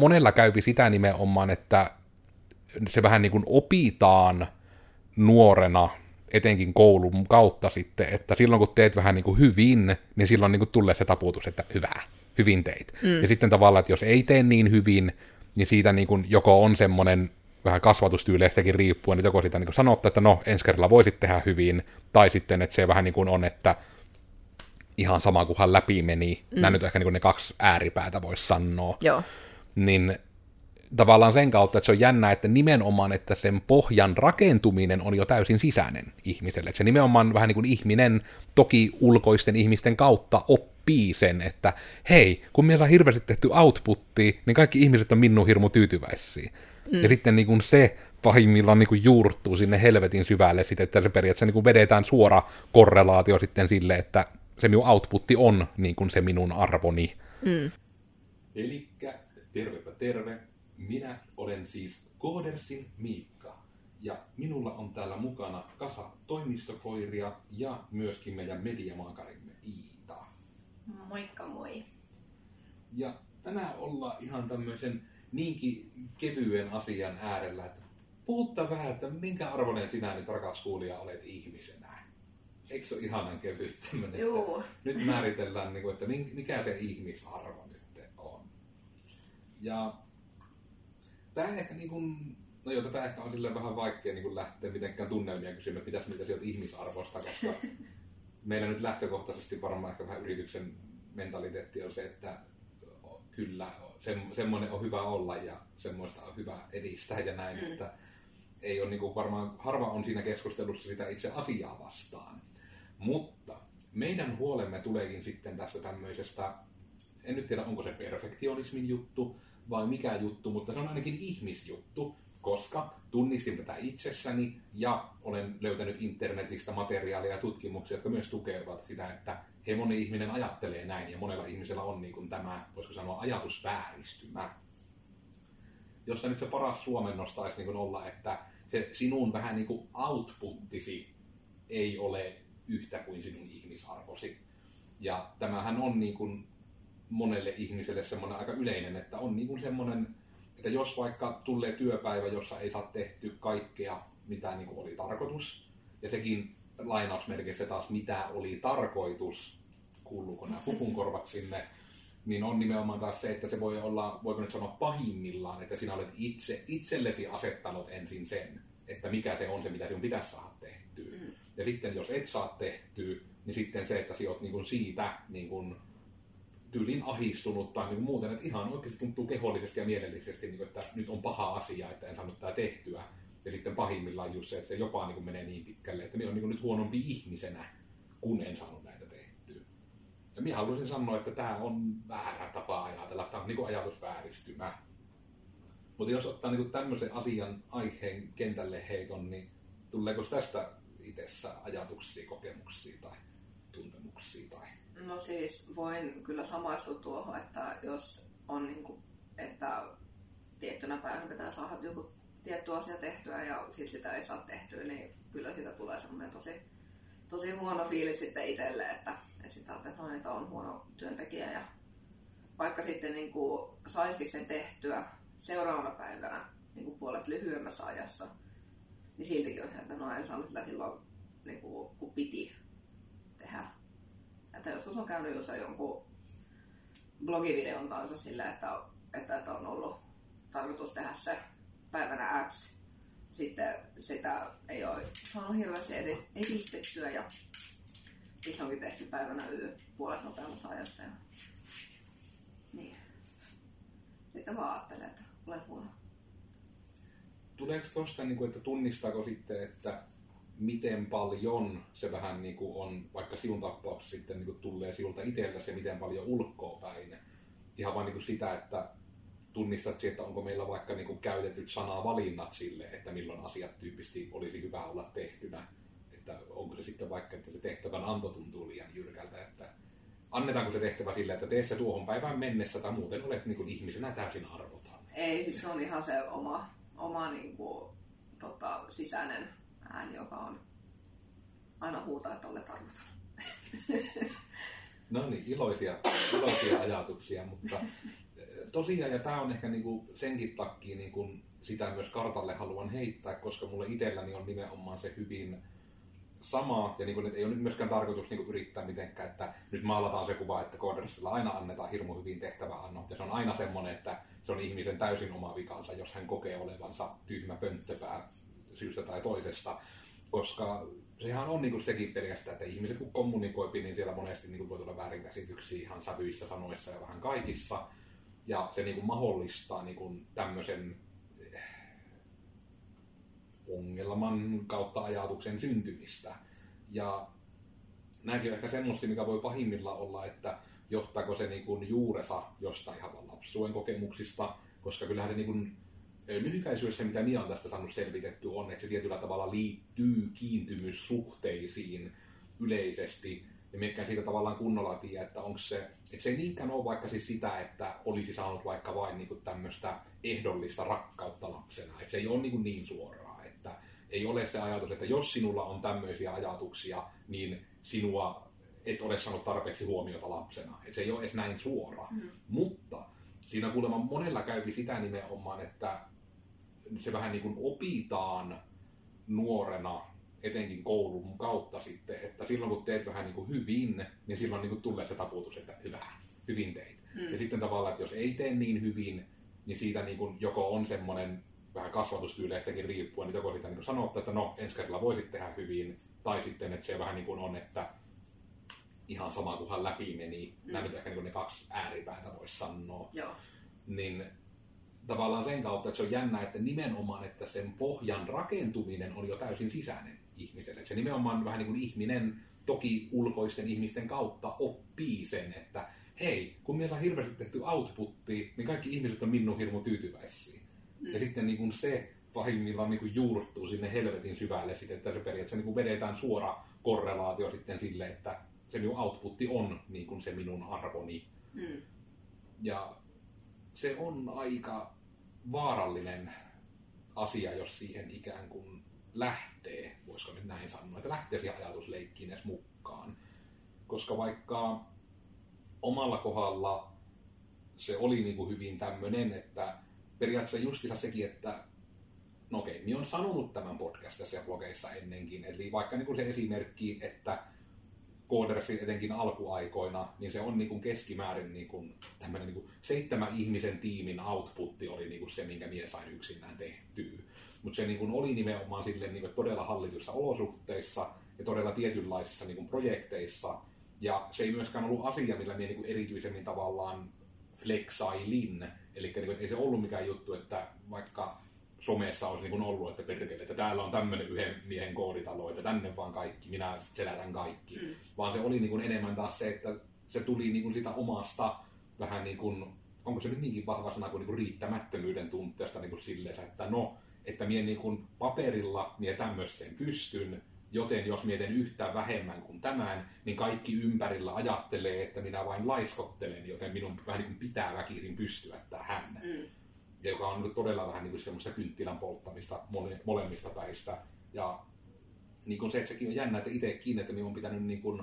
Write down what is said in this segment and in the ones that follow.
monella käypi sitä nimenomaan, että se vähän niin kuin opitaan nuorena, etenkin koulun kautta sitten, että silloin kun teet vähän niin kuin hyvin, niin silloin niin kuin tulee se taputus, että hyvä, hyvin teit. Mm. Ja sitten tavallaan, että jos ei tee niin hyvin, niin siitä niin kuin joko on semmoinen vähän kasvatustyyleistäkin riippuen, että joko sitä niin sanottaa, että no, ensi kerralla voisit tehdä hyvin, tai sitten, että se vähän niin kuin on, että ihan sama kunhan läpi meni. Mm. Nämä nyt ehkä niin kuin ne kaksi ääripäätä voisi sanoa. Joo. Niin tavallaan sen kautta, että se on jännä, että nimenomaan, että sen pohjan rakentuminen on jo täysin sisäinen ihmiselle. Että se nimenomaan vähän niin kuin ihminen, toki ulkoisten ihmisten kautta oppii sen, että hei, kun meillä on hirveästi tehty outputtia, niin kaikki ihmiset on minun hirmu tyytyväisiä. Mm. Ja sitten niin kuin se pahimmillaan niin kuin juurtuu sinne helvetin syvälle, sit, että se periaatteessa niin kuin vedetään suora korrelaatio sitten sille, että se minun outputti on niin kuin se minun arvoni. Mm. Elikkä tervepä terve, minä olen siis Koodersin Miikka. Ja minulla on täällä mukana kasa toimistokoiria ja myöskin meidän mediamaakarimme Iita. Moikka moi. Ja tänään ollaan ihan tämmöisen niinkin kevyen asian äärellä, että puhutta vähän, että minkä arvoinen sinä nyt rakas kuulija olet ihmisenä. Eikö se ole ihanan kevyt tämmöinen, Joo. nyt määritellään, niin että mikä se ihmisarvo. Ja tämä ehkä niin kuin, no joo, tätä ehkä on silleen vähän vaikea niin kuin lähteä mitenkään tunnelmia kysymään, että pitäisi mitä sieltä ihmisarvosta, koska meillä nyt lähtökohtaisesti varmaan ehkä vähän yrityksen mentaliteetti on se, että kyllä se, semmoinen on hyvä olla ja semmoista on hyvä edistää ja näin, mm. että ei ole niin kuin varmaan, harva on siinä keskustelussa sitä itse asiaa vastaan. Mutta meidän huolemme tuleekin sitten tästä tämmöisestä, en nyt tiedä onko se perfektionismin juttu vai mikä juttu, mutta se on ainakin ihmisjuttu, koska tunnistin tätä itsessäni ja olen löytänyt internetistä materiaalia ja tutkimuksia, jotka myös tukevat sitä, että he moni ihminen ajattelee näin ja monella ihmisellä on niin kuin tämä, voisiko sanoa, ajatusvääristymä. Jossa nyt se paras suomennos taisi niin kuin olla, että se sinun vähän niin kuin outputtisi ei ole yhtä kuin sinun ihmisarvosi. Ja tämähän on niin kuin monelle ihmiselle semmoinen aika yleinen, että on niin kuin semmoinen, että jos vaikka tulee työpäivä, jossa ei saa tehty kaikkea, mitä niin kuin oli tarkoitus, ja sekin lainausmerkeissä taas mitä oli tarkoitus, kuuluuko nämä pupunkorvat sinne, niin on nimenomaan taas se, että se voi olla, voiko nyt sanoa pahimmillaan, että sinä olet itse, itsellesi asettanut ensin sen, että mikä se on se, mitä sinun pitäisi saada tehtyä. Mm. Ja sitten jos et saa tehtyä, niin sitten se, että sinä olet niin kuin siitä niin kuin tyylin ahistunut tai niin muuten, että ihan oikeasti tuntuu kehollisesti ja mielellisesti, niin kuin, että nyt on paha asia, että en saanut tätä tehtyä. Ja sitten pahimmillaan just se, että se jopa niin kuin menee niin pitkälle, että minä olen niin nyt huonompi ihmisenä, kun en saanut näitä tehtyä. Ja minä haluaisin sanoa, että tämä on väärä tapa ajatella, tämä on niin kuin ajatusvääristymä. Mutta jos ottaa niin kuin tämmöisen asian aiheen kentälle heiton, niin tuleeko tästä itsessä ajatuksia, kokemuksia tai tuntemuksia tai No siis voin kyllä samaistua tuohon, että jos on niin kuin, että tiettynä päivänä pitää saada joku tietty asia tehtyä ja sitten sitä ei saa tehtyä, niin kyllä siitä tulee semmoinen tosi, tosi huono fiilis sitten itselle, että, että sitä että no, että on huono työntekijä ja vaikka sitten niin kuin saisikin sen tehtyä seuraavana päivänä niin kuin puolet lyhyemmässä ajassa, niin siltikin on se, että no en saanut silloin niin kuin, kun piti että joskus on käynyt jossain jonkun blogivideon kanssa sillä, että, että, että on ollut tarkoitus tehdä se päivänä X. Sitten sitä ei ole saanut hirveästi edistettyä ja se onkin tehty päivänä Y puolet nopeammassa ajassa. Ja... Niin. Sitten vaan ajattelee, että olen huono. Tuleeko tuosta, niin että tunnistaako sitten, että miten paljon se vähän niin kuin on, vaikka sinun tapauksessa sitten niin kuin tulee sinulta itseltä se, miten paljon ulkoa päin. Ihan vain niin kuin sitä, että tunnistat että onko meillä vaikka niin kuin käytetyt sanavalinnat sille, että milloin asiat tyyppisesti olisi hyvä olla tehtynä. Että onko se sitten vaikka, että se tehtävän anto tuntuu liian jyrkältä, että annetaanko se tehtävä sille, että tee se tuohon päivään mennessä tai muuten olet niin kuin ihmisenä täysin arvotaan. Ei, siis se on ihan se oma, oma niin kuin, tota, sisäinen ääni, joka on aina huutaa, että olet. No niin, iloisia, iloisia ajatuksia, mutta eh, tosiaan, ja tämä on ehkä niinku senkin takia niinku sitä myös kartalle haluan heittää, koska mulle itselläni on nimenomaan se hyvin sama, ja niin kuin, ei ole nyt myöskään tarkoitus niin kuin, yrittää mitenkään, että nyt maalataan se kuva, että Codersilla aina annetaan hirmu hyvin tehtäväannot, ja se on aina semmoinen, että se on ihmisen täysin oma vikansa, jos hän kokee olevansa tyhmä pönttöpää syystä tai toisesta, koska sehän on niin kuin sekin pelkästään, että ihmiset kun kommunikoipi, niin siellä monesti niin kuin voi tulla väärinkäsityksiä ihan sävyissä sanoissa ja vähän kaikissa, ja se niin kuin mahdollistaa niin kuin tämmöisen ongelman kautta ajatuksen syntymistä. Ja nämäkin on ehkä semmoisia, mikä voi pahimmilla olla, että johtaako se niin kuin juuresa jostain ihan lapsuuden kokemuksista, koska kyllähän se niin kuin, lyhykäisyydessä, mitä minä olen tästä saanut selvitetty, on, että se tietyllä tavalla liittyy kiintymyssuhteisiin yleisesti, ja miekään siitä tavallaan kunnolla tiedä, että onko se, että se ei niinkään ole vaikka siis sitä, että olisi saanut vaikka vain niin tämmöistä ehdollista rakkautta lapsena, että se ei ole niin, niin suoraa ei ole se ajatus, että jos sinulla on tämmöisiä ajatuksia, niin sinua et ole saanut tarpeeksi huomiota lapsena. Et se ei ole edes näin suora. Mm. Mutta siinä kuulemma monella käypi sitä nimenomaan, että se vähän niin kuin opitaan nuorena, etenkin koulun kautta sitten, että silloin kun teet vähän niin kuin hyvin, niin silloin niin kuin tulee se taputus, että hyvä, hyvin teit. Mm. Ja sitten tavallaan, että jos ei tee niin hyvin, niin siitä niin kuin joko on semmoinen vähän kasvatustyyleistäkin riippuen, niin joko sitä niin sanottu, että no ensi kerralla voisit tehdä hyvin, tai sitten, että se vähän niin kuin on, että ihan sama kunhan läpi meni. Mm. Nämä nyt ehkä niin ne kaksi ääripäätä voisi sanoa. Joo. Niin tavallaan sen kautta, että se on jännä, että nimenomaan, että sen pohjan rakentuminen on jo täysin sisäinen ihmiselle. Se nimenomaan vähän niin kuin ihminen, toki ulkoisten ihmisten kautta oppii sen, että hei, kun meillä on hirveästi tehty outputtia, niin kaikki ihmiset on minun hirmu tyytyväisiä. Mm. Ja sitten niin kuin se pahimmillaan niin kuin juurtuu sinne helvetin syvälle, sitten, että se periaatteessa niin kuin vedetään suora korrelaatio sitten sille, että se minun outputti on niin kuin se minun arvoni. Mm. Ja se on aika vaarallinen asia, jos siihen ikään kuin lähtee, voisiko nyt näin sanoa, että lähtee siihen ajatusleikkiin edes mukaan. Koska vaikka omalla kohdalla se oli niin kuin hyvin tämmöinen, että periaatteessa justissa sekin, että no okei, minä olen sanonut tämän podcastissa ja blogeissa ennenkin, eli vaikka niin kuin se esimerkki, että Codersin etenkin alkuaikoina, niin se on niin kuin keskimäärin niin kuin tämmöinen niin kuin seitsemän ihmisen tiimin outputti oli niin kuin se, minkä minä sain yksinään tehtyä. Mutta se niin kuin oli nimenomaan silleen niin kuin todella hallituissa olosuhteissa ja todella tietynlaisissa niin kuin projekteissa. Ja se ei myöskään ollut asia, millä minä niin kuin erityisemmin tavallaan flexailin, Eli niin kuin, ei se ollut mikään juttu, että vaikka somessa olisi niin ollut, että perkele, että täällä on tämmöinen yhden miehen kooditalo, että tänne vaan kaikki, minä selätän kaikki. Mm. Vaan se oli niin kuin enemmän taas se, että se tuli niin kuin sitä omasta vähän niin kuin, onko se nyt niinkin vahva sana kuin, niin kuin riittämättömyyden tunteesta niin kuin silleen, että no, että mie niin kuin paperilla mie tämmöiseen pystyn, Joten jos mietin yhtään vähemmän kuin tämän, niin kaikki ympärillä ajattelee, että minä vain laiskottelen, joten minun vähän niin kuin pitää väkisin pystyä tähän. Mm. Ja joka on todella vähän niin kuin semmoista kynttilän polttamista mole, molemmista päistä. Ja niin kuin se, että sekin on jännä, että itsekin, että minun on pitänyt niin kuin,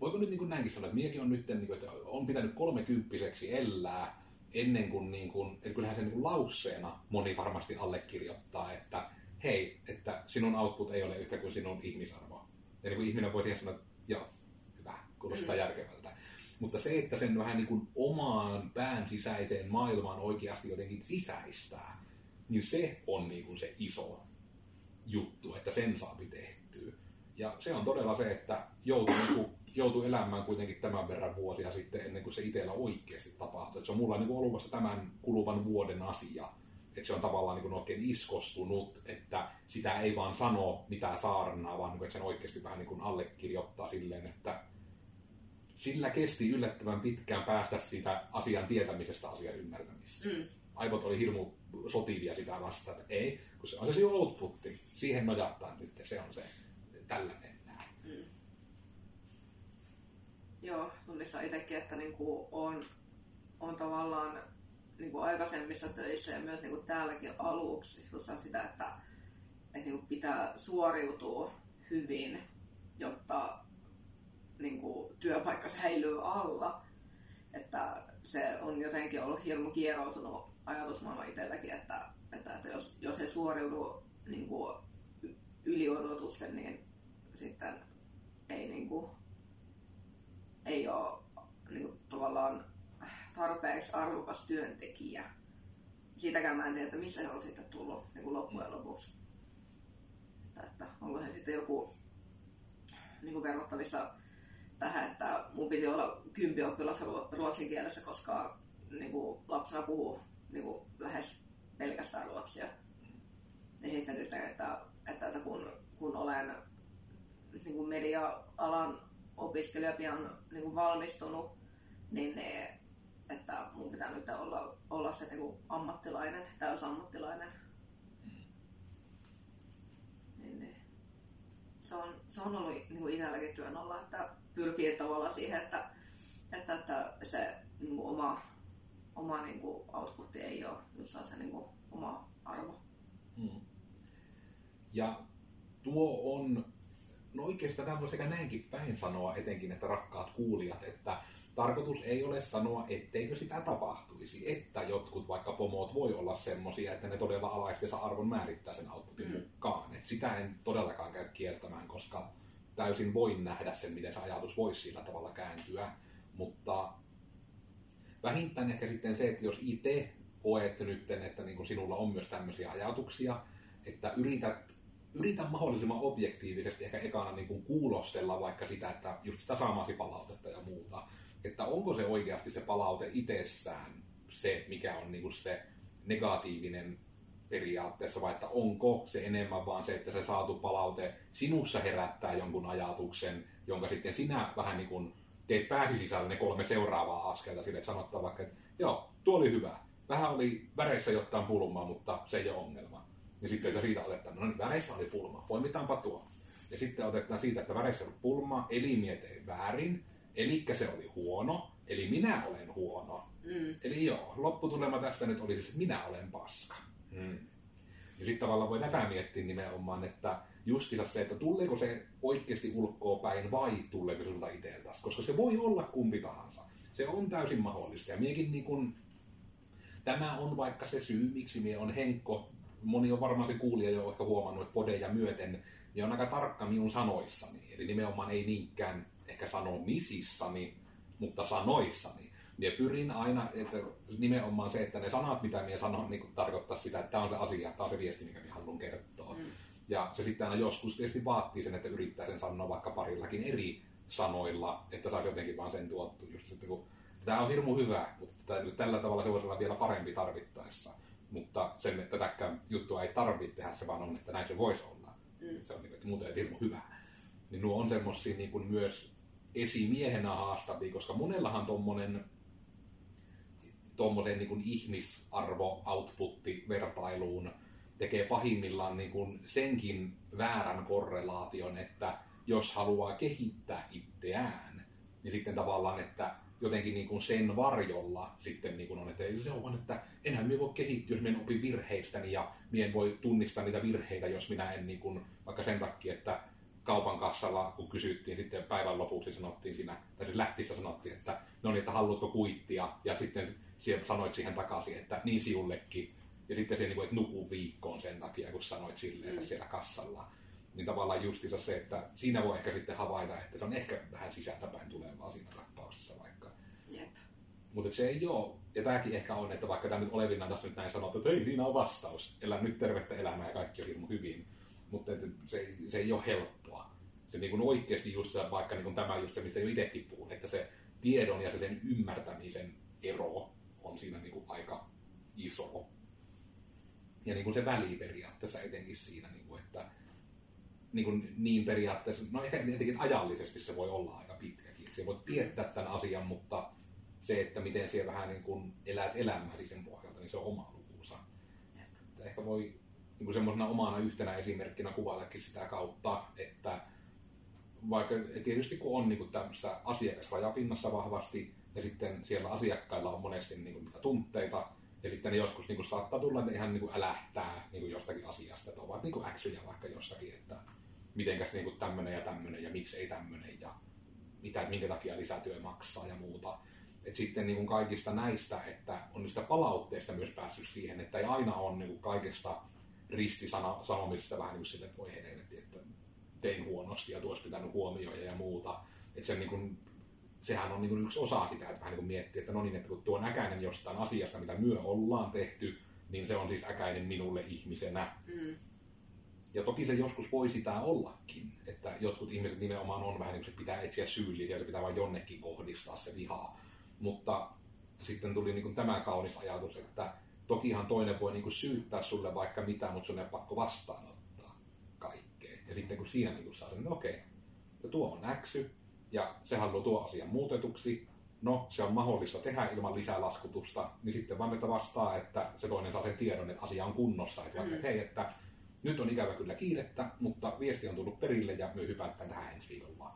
voiko nyt niin kuin näinkin sanoa, että miekin on nyt, niin kuin, että on pitänyt kolmekymppiseksi elää ennen kuin, niin kuin että kyllähän se niin kuin lauseena moni varmasti allekirjoittaa, että hei, että sinun output ei ole yhtä kuin sinun ihmisarvo. Ja niin kuin ihminen voi siihen sanoa, että joo, hyvä, kuulostaa mm. järkevältä. Mutta se, että sen vähän niin kuin omaan pään sisäiseen maailmaan oikeasti jotenkin sisäistää, niin se on niin kuin se iso juttu, että sen saapi tehtyä. Ja se on todella se, että joutuu, niin kuin, joutuu elämään kuitenkin tämän verran vuosia sitten ennen kuin se itsellä oikeasti tapahtuu. Että se on mulla niin kuin ollut vasta tämän kuluvan vuoden asia että se on tavallaan niin kuin oikein iskostunut, että sitä ei vaan sano mitään saarnaa, vaan niin että sen oikeasti vähän niin kuin allekirjoittaa silleen, että sillä kesti yllättävän pitkään päästä siitä asian tietämisestä asian ymmärtämiseen. Mm. Aivot oli hirmu sotivia sitä vastaan, että ei, kun se on se outputti, siihen nojattaa nyt, se on se, tällä mennään. Mm. Joo, tunnistan itsekin, että niinku on, on tavallaan niin kuin aikaisemmissa töissä ja myös niin kuin täälläkin aluksi sitä, että, että niin kuin pitää suoriutua hyvin, jotta niin kuin työpaikka säilyy alla. Että se on jotenkin ollut hirmu kieroutunut ajatusmaailma itselläkin, että, että, että jos, jos ei suoriudu niin kuin, yli odotusten, niin sitten ei, niin kuin, ei ole niin kuin, tavallaan tarpeeksi arvokas työntekijä. Siitäkään mä en tiedä, että missä se on sitten tullut niin kuin loppujen lopuksi. Että, että onko se sitten joku niin kuin verrattavissa tähän, että mun piti olla kympi oppilas ruotsin kielessä, koska niin kuin lapsena puhuu niin kuin lähes pelkästään ruotsia. Ja sitten nyt, että, että, että kun, kun olen niin kuin media-alan opiskelija pian niin kuin valmistunut, niin ne, että mun pitää nyt olla, olla se niin kuin ammattilainen, täysammattilainen. Niin, niin. Se, on, se on ollut niin kuin itselläkin työn alla, että pyrkii tavallaan siihen, että, että, että se niin kuin oma, oma niin kuin outputti ei ole jossain se niin kuin oma arvo. Hmm. Ja tuo on, no oikeastaan tämä voi sekä näinkin päin sanoa, etenkin että rakkaat kuulijat, että tarkoitus ei ole sanoa, etteikö sitä tapahtuisi, että jotkut vaikka pomot voi olla semmoisia, että ne todella alaistensa arvon määrittää sen outputin mm. mukaan. Et sitä en todellakaan käy kieltämään, koska täysin voin nähdä sen, miten se ajatus voisi sillä tavalla kääntyä, mutta vähintään ehkä sitten se, että jos itse koet nyt, että niin sinulla on myös tämmöisiä ajatuksia, että yrität, yrität mahdollisimman objektiivisesti ehkä ekana niin kuin kuulostella vaikka sitä, että just sitä saamasi palautetta ja muuta, että onko se oikeasti se palaute itsessään se, mikä on niin kuin se negatiivinen periaatteessa, vai että onko se enemmän vaan se, että se saatu palaute sinussa herättää jonkun ajatuksen, jonka sitten sinä vähän niin kuin teet pääsi sisällä ne kolme seuraavaa askelta sille, että sanottaa vaikka, että joo, tuo oli hyvä. Vähän oli väreissä jotain pulmaa, mutta se ei ole ongelma. Ja sitten että siitä otetaan, no niin, väreissä oli pulma, poimitaanpa tuo. Ja sitten otetaan siitä, että väreissä oli pulma, eli mietin väärin, eli se oli huono, eli minä olen huono. Mm. Eli joo, lopputulema tästä nyt oli siis, että minä olen paska. Mm. Ja sitten tavallaan voi tätä miettiä nimenomaan, että justiinsa se, että tuleeko se oikeasti ulkoa päin vai tuleeko sulta itseltäsi, koska se voi olla kumpi tahansa. Se on täysin mahdollista. Ja miekin niin kun, tämä on vaikka se syy, miksi mie on Henkko, moni on varmaan se kuulija jo ehkä huomannut, että podeja myöten, niin on aika tarkka minun sanoissani. Eli nimenomaan ei niinkään ehkä sanomisissani, mutta sanoissani. Mie pyrin aina, että nimenomaan se, että ne sanat, mitä minä sanon, niin tarkoittaa sitä, että tämä on se asia, tämä on se viesti, mikä minä haluan kertoa. Mm. Ja se sitten aina joskus tietysti vaatii sen, että yrittää sen sanoa vaikka parillakin eri sanoilla, että saisi jotenkin vaan sen tuottu. Just sitten, kun, tämä on hirmu hyvä, mutta tällä tavalla se voisi olla vielä parempi tarvittaessa. Mutta sen, että tätäkään juttua ei tarvitse tehdä, se vaan on, että näin se voisi olla. Mm. Että se on niin, että muuten ei hirmu hyvä. Niin nuo on semmoisia niin myös esimiehenä haastavia, koska monellahan tuommoinen tuommoiseen niin ihmisarvo-outputti-vertailuun tekee pahimmillaan niin kuin senkin väärän korrelaation, että jos haluaa kehittää itseään, niin sitten tavallaan, että jotenkin niin kuin sen varjolla sitten niin kuin on, että se on, että enhän minä voi kehittyä, jos minä en opi virheistäni ja minä en voi tunnistaa niitä virheitä, jos minä en niin kuin, vaikka sen takia, että kaupan kassalla, kun kysyttiin sitten päivän lopuksi sanottiin siinä, tai siis lähtissä sanottiin, että no niin, että haluatko kuittia, ja sitten sanoit siihen takaisin, että niin siullekin. Ja sitten se, niin että nuku viikkoon sen takia, kun sanoit silleen mm. siellä kassalla. Niin tavallaan justiinsa se, että siinä voi ehkä sitten havaita, että se on ehkä vähän sisältäpäin tulevaa siinä tapauksessa vaikka. Mutta se ei ole, ja tämäkin ehkä on, että vaikka tämä nyt olevina tässä nyt näin sanottu, että ei siinä on vastaus, elä nyt tervettä elämää ja kaikki on hirmu hyvin. Mutta että se, se ei ole helppoa. Se niin kuin oikeasti just se, vaikka niin kuin tämä just se, mistä jo itsekin puhun, että se tiedon ja se sen ymmärtämisen ero on siinä niin kuin aika iso. Ja niin kuin se väli periaatteessa etenkin siinä, niin kuin, että niin, kuin niin periaatteessa, no etenkin ajallisesti se voi olla aika pitkäkin. Se voi tietää tämän asian, mutta se, että miten siellä vähän niin kuin elät elämäsi sen pohjalta, niin se on oma lukunsa. Että ehkä voi niin kuin semmoisena omana yhtenä esimerkkinä kuvatakin sitä kautta, että vaikka tietysti kun on niin kuin tämmöisessä asiakasrajapinnassa vahvasti, ja sitten siellä asiakkailla on monesti niin kuin, niitä tunteita, ja sitten ne joskus niin kuin, saattaa tulla, että ihan niin kuin, älähtää niin kuin, jostakin asiasta, että ovat niin kuin, äksyjä vaikka jostakin, että mitenkäs niin tämmöinen ja tämmöinen ja miksi ei tämmöinen ja mitä, minkä takia lisätyö maksaa ja muuta. että sitten niin kuin kaikista näistä, että on niistä palautteista myös päässyt siihen, että ei aina ole niin kuin kaikesta ristisanomisesta vähän niin kuin sille, että voi helvetti, että tein huonosti ja tuossa pitänyt huomioida ja muuta. Että se niin kuin, sehän on niin kuin yksi osa sitä, että vähän niin kuin miettii, että no niin, että kun tuo on äkäinen jostain asiasta, mitä myö ollaan tehty, niin se on siis äkäinen minulle ihmisenä. Mm. Ja toki se joskus voi sitä ollakin, että jotkut ihmiset nimenomaan on vähän niin kuin, että pitää etsiä syyllisiä, se pitää vain jonnekin kohdistaa se vihaa. Mutta sitten tuli niin kuin tämä kaunis ajatus, että tokihan toinen voi niin kuin syyttää sulle vaikka mitä, mutta sun ei pakko vastaanottaa kaikkea. Ja sitten kun siinä niin kuin saa sen, niin okei, okay, tuo on äksy, ja se haluaa tuo asian muutetuksi, no se on mahdollista tehdä ilman lisälaskutusta, niin sitten vaan että vastaa, että se toinen saa sen tiedon, että asia on kunnossa. Että, vaikka, että hei, että nyt on ikävä kyllä kiirettä, mutta viesti on tullut perille ja me hypätään tähän ensi viikolla.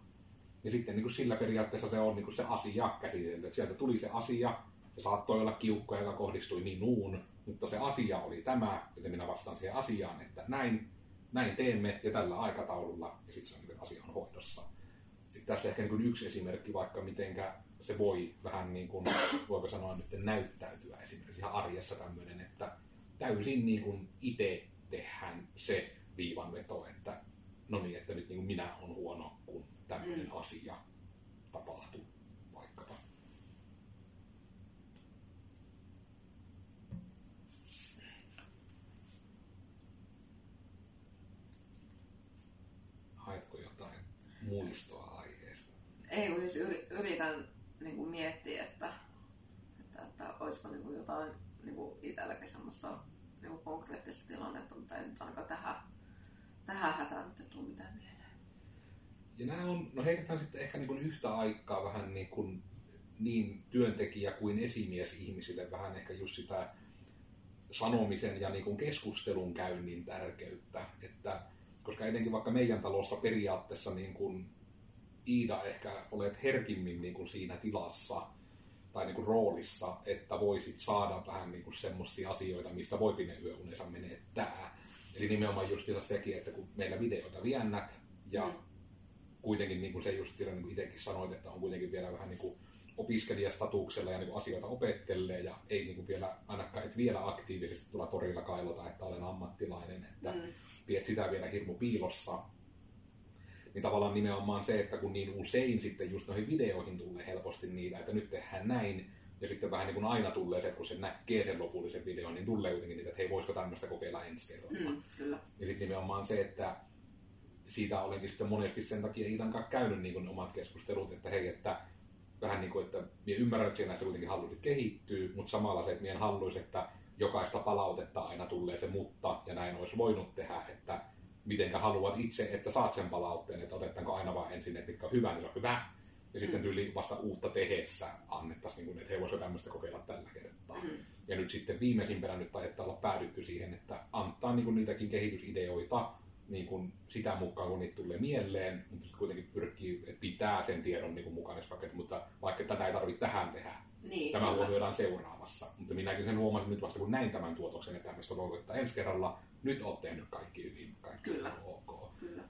Ja sitten niin kuin sillä periaatteessa se on niin kuin se asia käsitelty, että sieltä tuli se asia, se saattoi olla kiukko, joka kohdistui minuun, mutta se asia oli tämä, joten minä vastaan siihen asiaan, että näin, näin teemme ja tällä aikataululla, ja sitten se on, niin asia on hoidossa. Tässä ehkä niin yksi esimerkki vaikka, mitenkä se voi vähän niin kuin, voiko sanoa nyt näyttäytyä esimerkiksi ihan arjessa tämmöinen, että täysin niin kuin itse tehdään se viivanveto, että no niin, että nyt niin kuin minä on huono, kun tämmöinen mm. asia tapahtuu vaikkapa. Haetko jotain muistoa? Ei, kun siis yritän niin kuin miettiä, että, että, että olisiko niin kuin jotain niin kuin itselläkin semmoista niin kuin konkreettista tilannetta, mutta ei nyt ainakaan tähän, tähän hätään nyt tule mitään mieleen. Ja nämä on, no heitetään sitten ehkä niin kuin yhtä aikaa vähän niin, kuin niin työntekijä kuin esimies ihmisille vähän ehkä just sitä sanomisen ja niin kuin keskustelun käynnin tärkeyttä, että koska etenkin vaikka meidän talossa periaatteessa niin kuin Iida ehkä olet herkimmin niin kuin siinä tilassa tai niin kuin roolissa, että voisit saada vähän niin kuin semmoisia asioita, mistä voi ne yöunensa menettää. Eli nimenomaan just sekin, että kun meillä videoita viennät ja mm. kuitenkin niin kuin se just niin kuin itsekin sanoit, että on kuitenkin vielä vähän niin kuin opiskelijastatuksella ja niin kuin asioita opettelee ja ei niin kuin vielä ainakaan, että vielä aktiivisesti tulla torilla kailota, että olen ammattilainen, että mm. sitä vielä hirmu piilossa, niin tavallaan nimenomaan se, että kun niin usein sitten just noihin videoihin tulee helposti niitä, että nyt tehdään näin, ja sitten vähän niin kuin aina tulee se, että kun se näkee sen lopullisen videon, niin tulee jotenkin niitä, että hei, voisiko tämmöistä kokeilla ensi kerralla. Mm, kyllä. Ja sitten nimenomaan se, että siitä olenkin sitten monesti sen takia Iitan kanssa käynyt niin kuin omat keskustelut, että hei, että vähän niin kuin, että minä ymmärrän, että näissä kuitenkin haluaisit kehittyy, mutta samalla se, että minä haluaisin, että jokaista palautetta aina tulee se mutta, ja näin olisi voinut tehdä, että mitenkä haluat itse, että saat sen palautteen, että otetaanko aina vaan ensin, että mitkä on hyvä, niin se on hyvä. Ja sitten mm. tyyli vasta uutta tehdessä annettaisiin, niin kuin, että he voisivat tämmöistä kokeilla tällä kertaa. Mm. Ja nyt sitten viimeisimpänä nyt taitaa olla päädytty siihen, että antaa niin kuin niitäkin kehitysideoita niin kuin sitä mukaan, kun niitä tulee mieleen, mutta sitten kuitenkin pyrkii, että pitää sen tiedon niin kuin mukana, vaikka, mutta vaikka tätä ei tarvitse tähän tehdä. Niin, Tämä huomioidaan seuraavassa. Mutta minäkin sen huomasin nyt vasta, kun näin tämän tuotoksen, että tämmöistä voi ensi kerralla nyt olet tehnyt kaikki hyvin, kaikki Kyllä. on ok. Kyllä.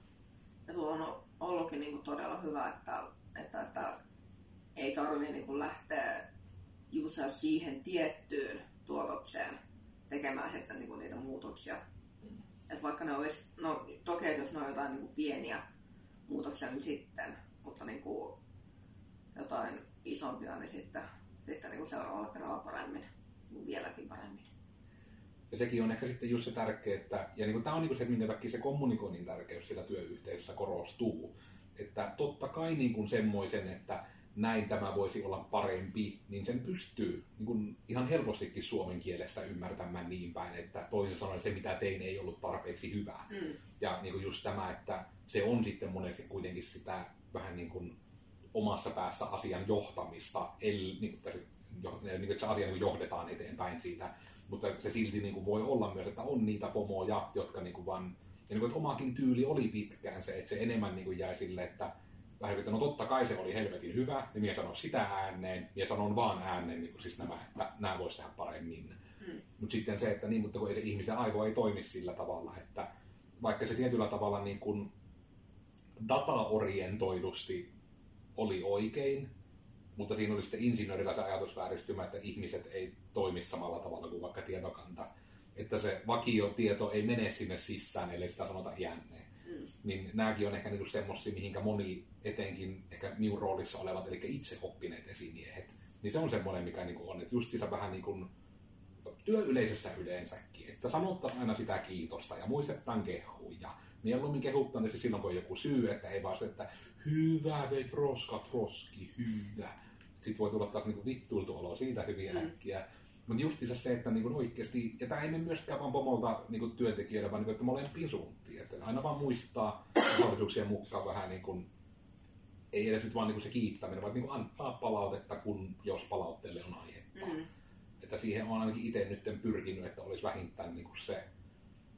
Ja tuo on ollutkin niin kuin todella hyvä, että, että, että ei tarvitse niin lähteä juuri siihen tiettyyn tuotokseen tekemään sitten niin kuin niitä muutoksia. Mm. Et vaikka ne olisi, no toki jos ne on jotain niin kuin pieniä muutoksia, niin sitten, mutta niin kuin jotain isompia, niin sitten, sitten niin kuin seuraavalla kerralla paremmin, vieläkin paremmin. Ja sekin on ehkä sitten just se tärkeä, että, ja niin tämä on niin se, minkä takia se kommunikoinnin tärkeys sillä työyhteisössä korostuu. Että totta kai niin kuin semmoisen, että näin tämä voisi olla parempi, niin sen pystyy niin kuin ihan helpostikin suomen kielestä ymmärtämään niin päin, että toisin sanoen se, mitä tein, ei ollut tarpeeksi hyvää. Mm. Ja niin kuin just tämä, että se on sitten monesti kuitenkin sitä vähän niin kuin omassa päässä asian johtamista, eli niin kuin, niin kuin, että se asia niin johdetaan eteenpäin siitä mutta se silti niin kuin voi olla myös, että on niitä pomoja, jotka niin kuin vaan, ja niin kuin, että omakin tyyli oli pitkään se, että se enemmän niin kuin jäi sille, että vähän että no totta kai se oli helvetin hyvä, niin minä sanon sitä ääneen, ja sanon vaan ääneen niin kuin siis nämä, että nämä voisi tehdä paremmin. Mm. Mutta sitten se, että niin, mutta kun ei se ihmisen aivo ei toimi sillä tavalla, että vaikka se tietyllä tavalla niin kuin dataorientoidusti oli oikein, mutta siinä oli sitten insinöörillä se ajatusvääristymä, että ihmiset ei toimi samalla tavalla kuin vaikka tietokanta. Että se vakiotieto ei mene sinne sisään, ellei sitä sanota iänneen. Mm. Niin nämäkin on ehkä niinku semmoisia, mihinkä moni etenkin ehkä minun roolissa olevat, eli itse oppineet esimiehet, niin se on semmoinen, mikä niinku on, että justiinsa vähän niin kuin työyleisössä yleensäkin, että sanottaisiin aina sitä kiitosta ja muistetaan kehuja. Mieluummin kehuttaa se silloin, kun on joku syy, että ei vaan se, että hyvä veit roskat roski, hyvä. Sitten voi tulla taas niinku vittuiltu olo siitä hyvin mm. äkkiä. Mutta justiinsa se, että niinku oikeasti, ja tämä ei mene myöskään vaan pomolta niinku työntekijöille, vaan niinku, että molempiin suuntiin. Että aina vaan muistaa mahdollisuuksien mukaan vähän niin kuin, ei edes nyt vaan niinku se kiittäminen, vaan niinku antaa palautetta, kun jos palautteelle on aihetta. Mm. Että siihen on ainakin itse nyt pyrkinyt, että olisi vähintään niinku se,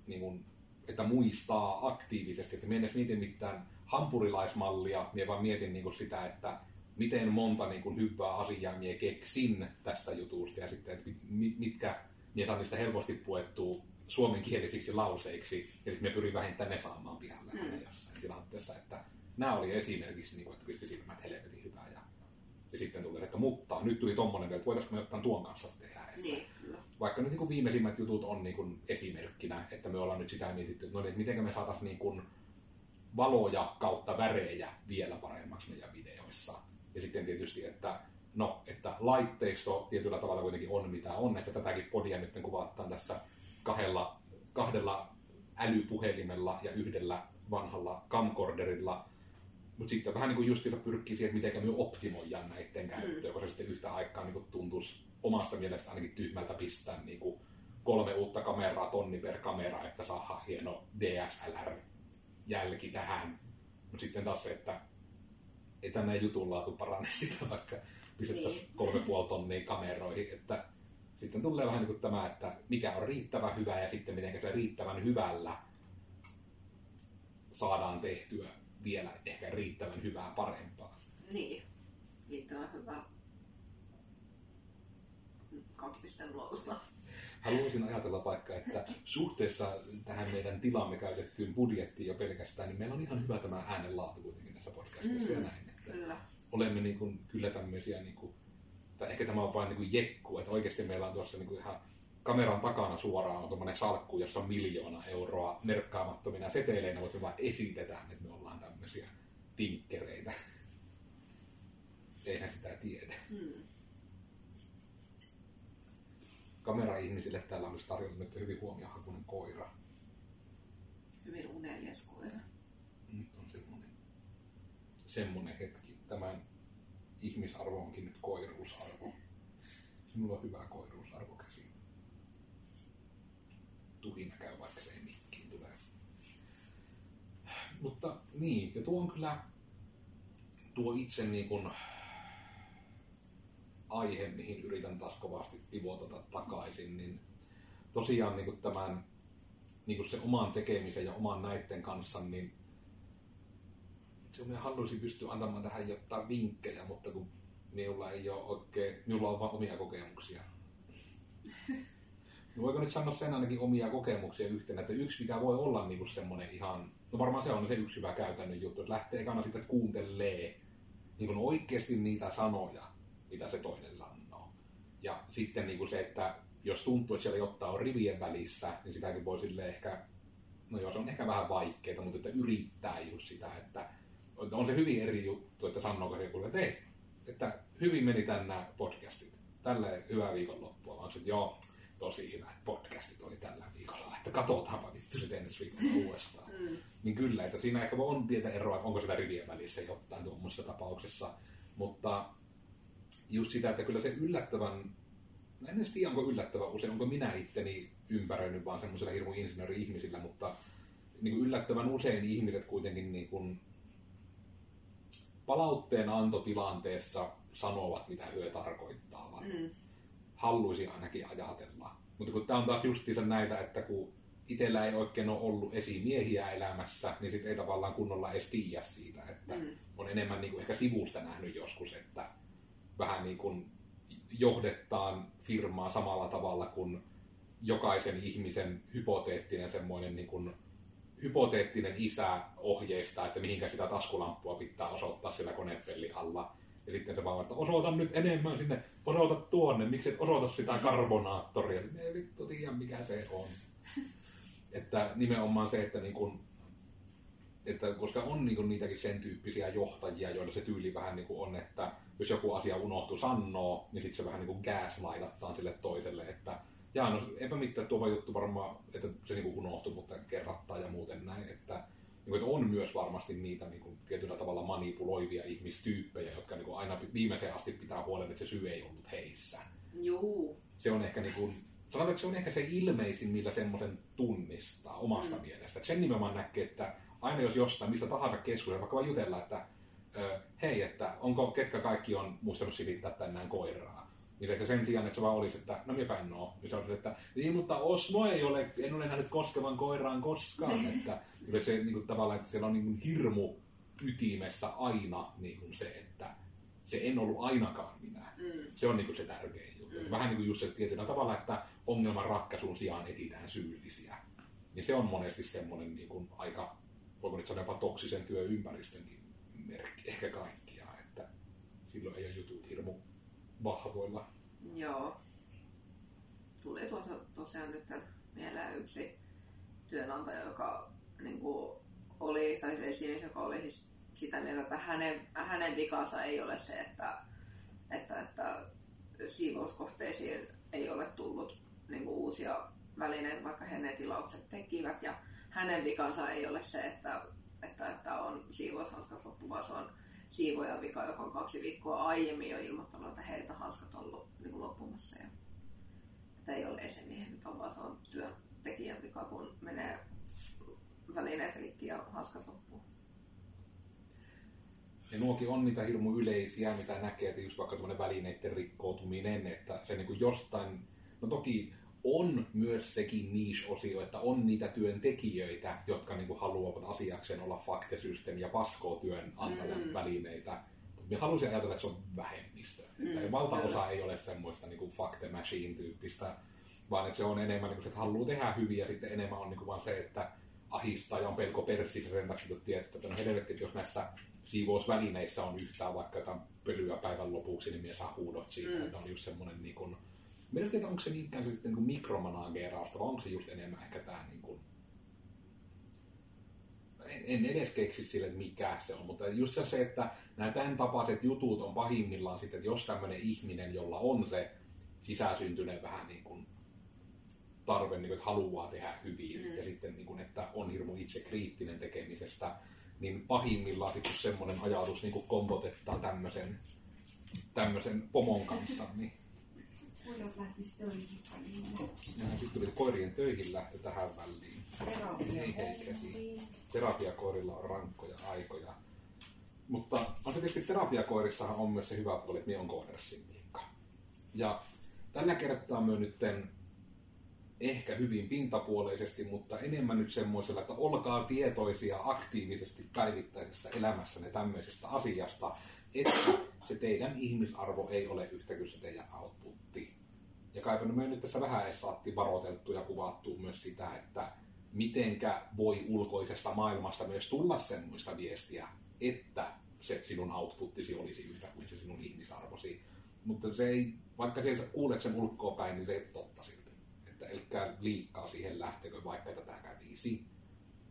niinku, että muistaa aktiivisesti, että minä edes mietin mitään hampurilaismallia, minä vaan mietin niinku sitä, että miten monta niin kuin, hyvää asiaa minä keksin tästä jutusta ja sitten, että mitkä minä saan niistä helposti puettua suomenkielisiksi lauseiksi ja sitten minä pyrin vähintämään ne saamaan pihalle mm. jossain tilanteessa, että nämä oli esimerkiksi, niin kuin, että pisti silmät helvetin hyvää ja, ja sitten tuli, että mutta nyt tuli tommonen vielä, että voitaisiinko me ottaa tuon kanssa tehdä. Että, niin, vaikka nyt niin kuin viimeisimmät jutut on niin kuin esimerkkinä, että me ollaan nyt sitä mietitty, että, no, niin, että miten me saataisiin niin kuin valoja kautta värejä vielä paremmaksi meidän videoissa ja sitten tietysti, että no, että laitteisto tietyllä tavalla kuitenkin on mitä on, että tätäkin podia nyt kuvataan tässä kahdella, kahdella älypuhelimella ja yhdellä vanhalla camcorderilla, mutta sitten vähän niin kuin justiinsa pyrkii siihen, että miten me optimoidaan näiden käyttöä, mm. koska se sitten yhtä aikaa niin tuntuisi omasta mielestä ainakin tyhmältä pistää niin kuin kolme uutta kameraa tonni per kamera, että saadaan hieno DSLR-jälki tähän. Mutta sitten taas se, että ei tänne jutun laatu parane sitä, vaikka pistettäisiin niin. kolme puoli tonnia kameroihin. Että sitten tulee vähän niin kuin tämä, että mikä on riittävän hyvä ja sitten miten se riittävän hyvällä saadaan tehtyä vielä ehkä riittävän hyvää parempaa. Niin, riittävän hyvä 2.0. Haluaisin ajatella vaikka, että suhteessa tähän meidän tilamme käytettyyn budjettiin jo pelkästään, niin meillä on ihan hyvä tämä äänenlaatu kuitenkin näissä podcastissa mm. ja näin. Kyllä. olemme niin kuin, kyllä tämmöisiä, niin kuin, tai ehkä tämä on vain niin kuin jekku, että oikeasti meillä on tuossa niin kuin ihan kameran takana suoraan on tuommoinen salkku, jossa on miljoona euroa merkkaamattomina seteleinä, mutta me vaan esitetään, että me ollaan tämmöisiä tinkkereitä. Eihän sitä tiedä. Hmm. Kamera-ihmisille täällä olisi tarjolla nyt hyvin huomiohakuinen koira. Hyvin unelias koira. Nyt on semmoinen, semmoinen hetki tämän ihmisarvo onkin nyt koiruusarvo. Sinulla on hyvä koiruusarvo käsi. Tuhina käy, vaikka se ei mikkiin tule. Mutta niin, ja tuo on kyllä tuo itse niin kuin aihe, mihin yritän taas kovasti pivotata takaisin, niin tosiaan niin kuin tämän niin kuin se oman tekemisen ja oman näitten kanssa, niin se minä haluaisin pystyä antamaan tähän jotain vinkkejä, mutta kun minulla ei ole oikein, minulla on vain omia kokemuksia. No voiko nyt sanoa sen ainakin omia kokemuksia yhtenä, että yksi mikä voi olla niin kuin semmoinen ihan, no varmaan se on se yksi hyvä käytännön juttu, että lähtee ekana sitten kuuntelee niin kuin oikeasti niitä sanoja, mitä se toinen sanoo. Ja sitten niin kuin se, että jos tuntuu, että siellä jotain on rivien välissä, niin sitäkin voi sille ehkä, no joo, se on ehkä vähän vaikeaa, mutta että yrittää just sitä, että on se hyvin eri juttu, että sanooko se kuule, että ei, että hyvin meni tänne podcastit. Tälle hyvää viikonloppua. Vaan se, että joo, tosi hyvät podcastit oli tällä viikolla. Että katsotaanpa vittu se ensi viikolla uudestaan. Mm. Niin kyllä, että siinä ehkä on pientä eroa, onko sitä rivien välissä jotain tuommoisessa tapauksessa. Mutta just sitä, että kyllä se yllättävän, en edes tiedä onko yllättävän usein, onko minä itteni ympäröinyt vaan semmoisella hirmu insinööri-ihmisillä, mutta niin kuin yllättävän usein ihmiset kuitenkin niin kuin palautteen antotilanteessa sanovat, mitä hyö tarkoittavat. Mm. Haluaisin ainakin ajatella. Mutta kun tämä on taas justiinsa näitä, että kun itsellä ei oikein ole ollut esimiehiä elämässä, niin sitten ei tavallaan kunnolla edes tiedä siitä, että mm. on enemmän niin kuin ehkä sivusta nähnyt joskus, että vähän niin kuin johdettaan firmaa samalla tavalla kuin jokaisen ihmisen hypoteettinen semmoinen niin kuin hypoteettinen isä ohjeistaa, että mihinkä sitä taskulamppua pitää osoittaa sillä konepellin alla, Ja sitten se vaan, että osoita nyt enemmän sinne, osoita tuonne, miksi et osoita sitä karbonaattoria. Ei vittu tiedä, mikä se on. Että nimenomaan se, että, niin kun, että koska on niin kun niitäkin sen tyyppisiä johtajia, joilla se tyyli vähän niin on, että jos joku asia unohtuu sanoo, niin sitten se vähän niin kuin gaslightattaan sille toiselle, että jaa, no eipä mitään tuo juttu varmaan, että se niin unohtui, mutta kerrattaa ja muuten näin, että niin kuin, että on myös varmasti niitä niin kuin, tietyllä tavalla manipuloivia ihmistyyppejä, jotka niin kuin, aina viimeiseen asti pitää huolen, että se syy ei ollut heissä. Juu. Se on ehkä niin kuin, sanotaan, että se on ehkä se ilmeisin, millä semmoisen tunnistaa omasta mm. mielestä. Että sen nimenomaan näkee, että aina jos jostain, mistä tahansa keskustelua, vaikka vaan jutella, että hei, että onko, ketkä kaikki on muistanut silittää tänään koiraa. Niin että sen sijaan, että se vaan olisi, että no miepä en oo. Niin se olisi, että niin, mutta Osmo ei ole, en ole nähnyt koskevan koiraan koskaan. että, että se niin kuin, tavallaan, että siellä on niin kuin, hirmu ytimessä aina niin kuin se, että se en ollut ainakaan minä. Mm. Se on niin kuin, se tärkein juttu. Mm. Vähän niin kuin just se tietyllä tavalla, että ongelman ratkaisun sijaan etitään syyllisiä. Niin se on monesti semmoinen niin kuin, aika, voiko nyt sanoa jopa toksisen työympäristönkin merkki ehkä kaikkiaan. Että silloin ei ole jutut hirmu vahvoilla. Joo. Tuli tuossa tosiaan nyt mieleen yksi työnantaja, joka niin kuin oli, tai esimies, joka oli siis sitä mieltä, että hänen, hänen vikansa ei ole se, että, että, että siivouskohteisiin ei ole tullut niin kuin uusia välineitä, vaikka he ne tilaukset tekivät. Ja hänen vikansa ei ole se, että, että, että on siivoushanskat loppu, vaan se on siivoja vika, joka on kaksi viikkoa aiemmin jo ilmoittanut, että heiltä hanskat on niin loppumassa. Ja, että ei ole esimiehen vika, vaan se on työntekijän vika, kun menee välineet rikki ja hanskat loppuu. Ja nuokin on niitä hirmu yleisiä, mitä näkee, että just vaikka tämmöinen välineiden rikkoutuminen, että se niin kuin jostain, no toki on myös sekin niche-osio, että on niitä työntekijöitä, jotka niin kuin haluavat asiakseen olla faktesysteemi ja paskoo työnantajan mm. välineitä. Mutta minä haluaisin ajatella, että se on vähemmistö. Mm, että valtaosa kyllä. ei ole semmoista niin kuin machine-tyyppistä, vaan että se on enemmän, niin kuin, että haluaa tehdä hyviä, ja sitten enemmän on niin kuin vaan se, että ahistaa ja on pelko persissä sen takia, että tiedät, että no helvetti, että jos näissä siivousvälineissä on yhtään vaikka jotain pölyä päivän lopuksi, niin minä saa huudot siitä, mm. että on just semmoinen niin kuin, Mielestäni, että onko se niinkään se sitten niin mikromanagerausta, vai onko se just enemmän ehkä tämä niin kuin, en, en edes keksi sille, mikä se on, mutta just se, että nämä tämän tapaiset jutut on pahimmillaan sitten, että jos tämmöinen ihminen, jolla on se sisäsyntyneen vähän niin kuin tarve, niin kuin, että haluaa tehdä hyvin mm. ja sitten, niin kuin, että on hirmu itse kriittinen tekemisestä, niin pahimmillaan sitten semmoinen ajatus niin kompotetaan tämmöisen, tämmöisen pomon kanssa, niin Koirat lähtis töihin. Ja sitten tuli koirien töihin lähtö tähän väliin. Ei heikäsi. Terapiakoirilla on rankkoja aikoja. Mutta on tietysti terapiakoirissahan on myös se hyvä puoli, että minä on koodersin Miikka. Ja tällä kertaa myö nyt ehkä hyvin pintapuoleisesti, mutta enemmän nyt semmoisella, että olkaa tietoisia aktiivisesti päivittäisessä elämässänne tämmöisestä asiasta, että se teidän ihmisarvo ei ole yhtä kuin se teidän outputti. Ja kaipannut me nyt tässä vähän edes saattiin varoiteltu ja kuvattu myös sitä, että mitenkä voi ulkoisesta maailmasta myös tulla semmoista viestiä, että se sinun outputtisi olisi yhtä kuin se sinun ihmisarvosi. Mutta se ei, vaikka se kuulet sen ulkoa päin, niin se ei totta silti. Että elkää liikkaa siihen lähtekö, vaikka tätä kävisi.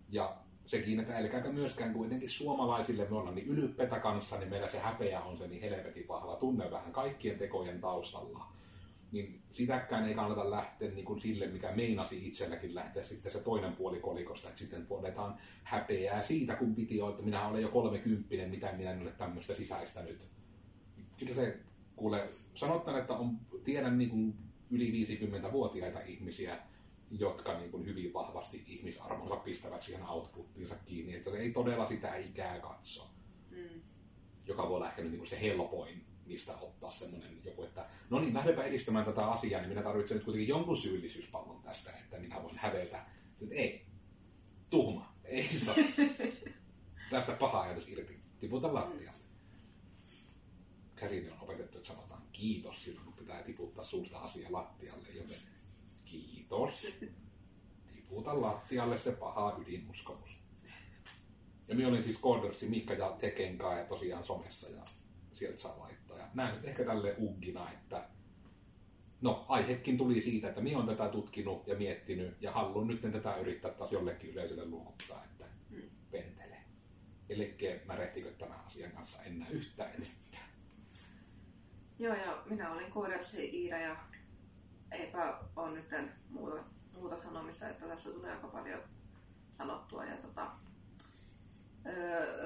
Ja sekin, että älkääkä myöskään kuitenkin suomalaisille, me ollaan niin ylpeitä kanssa, niin meillä se häpeä on se niin helvetin vahva tunne vähän kaikkien tekojen taustalla niin sitäkään ei kannata lähteä niin kuin sille, mikä meinasi itselläkin lähteä sitten se toinen puoli kolikosta, että sitten todetaan häpeää siitä, kun piti olla, että minä olen jo kolmekymppinen, mitä minä en ole tämmöistä sisäistänyt. Kyllä se, kuule, sanotaan, että on, tiedän niin kuin yli 50-vuotiaita ihmisiä, jotka niin kuin hyvin vahvasti ihmisarvonsa pistävät siihen outputtiinsa kiinni, että se ei todella sitä ikää katso. Mm. Joka voi olla ehkä niin kuin se helpoin mistä ottaa semmoinen joku, että no niin, lähdepä edistämään tätä asiaa, niin minä tarvitsen nyt kuitenkin jonkun syyllisyyspallon tästä, että minä voin hävetä. Että ei, tuhma, ei saa. tästä paha ajatus irti, tiputa lattialle. Käsini on opetettu, että sanotaan kiitos silloin, kun pitää tiputtaa suusta asia lattialle, joten kiitos. Tiputa lattialle se paha ydinuskomus. Ja minä olin siis Cordersin Mikka ja Tekenkaa ja tosiaan somessa ja sieltä saa laittaa. Ja näen nyt ehkä tälle uggina, että no aihekin tuli siitä, että minä olen tätä tutkinut ja miettinyt ja haluan nyt tätä yrittää taas jollekin yleisölle luokuttaa, että Mm. pentele. Elikkä märehtikö tämän asian kanssa enää yhtään enempää. Joo, ja minä olin Koodersi Iida ja eipä ole nyt muuta, muuta sanomista, että tässä tulee aika paljon sanottua. Ja tota,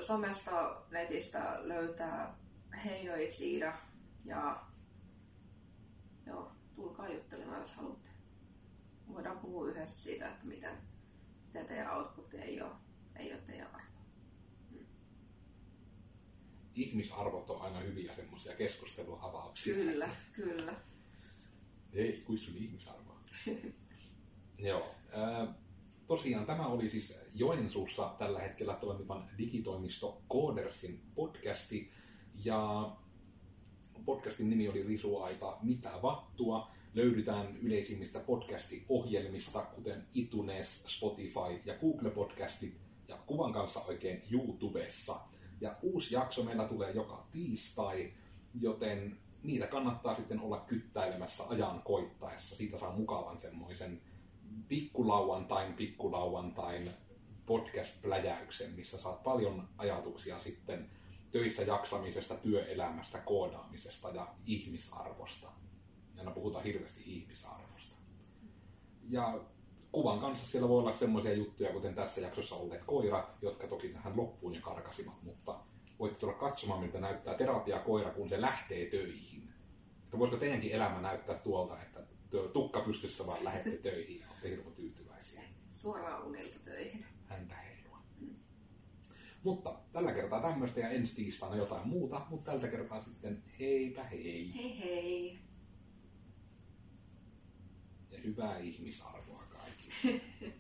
somesta, netistä löytää Heijo It's Iida ja joo, tulkaa juttelemaan, jos haluatte. Voidaan puhua yhdessä siitä, että miten, miten teidän output ei ole, ei ole teidän arvo. Ihmisarvot on aina hyviä semmoisia keskusteluavauksia. Kyllä, kyllä. Ei, kuin sun ihmisarvoa. Joo. Ää, tosiaan tämä oli siis Joensuussa tällä hetkellä toimivan digitoimisto Codersin podcasti. Ja podcastin nimi oli Risuaita Mitä vattua. Löydytään yleisimmistä podcasti-ohjelmista, kuten iTunes, Spotify ja Google Podcastit, ja kuvan kanssa oikein YouTubessa. Ja uusi jakso meillä tulee joka tiistai, joten niitä kannattaa sitten olla kyttäilemässä ajan koittaessa. Siitä saa mukavan semmoisen pikkulauantain, pikkulauantain podcast-pläjäyksen, missä saat paljon ajatuksia sitten töissä jaksamisesta, työelämästä, koodaamisesta ja ihmisarvosta. Aina puhutaan hirveästi ihmisarvosta. Ja kuvan kanssa siellä voi olla semmoisia juttuja, kuten tässä jaksossa olleet koirat, jotka toki tähän loppuun jo karkasivat, mutta voitte tulla katsomaan, miltä näyttää terapiakoira, kun se lähtee töihin. Että voisiko teidänkin elämä näyttää tuolta, että tukka pystyssä vaan lähette töihin ja olette hirveän tyytyväisiä Suoraan unilta töihin. häntä. Mutta tällä kertaa tämmöistä ja ensi tiistaina jotain muuta, mutta tältä kertaa sitten heipä hei Hei hei! ja hyvää ihmisarvoa kaikille.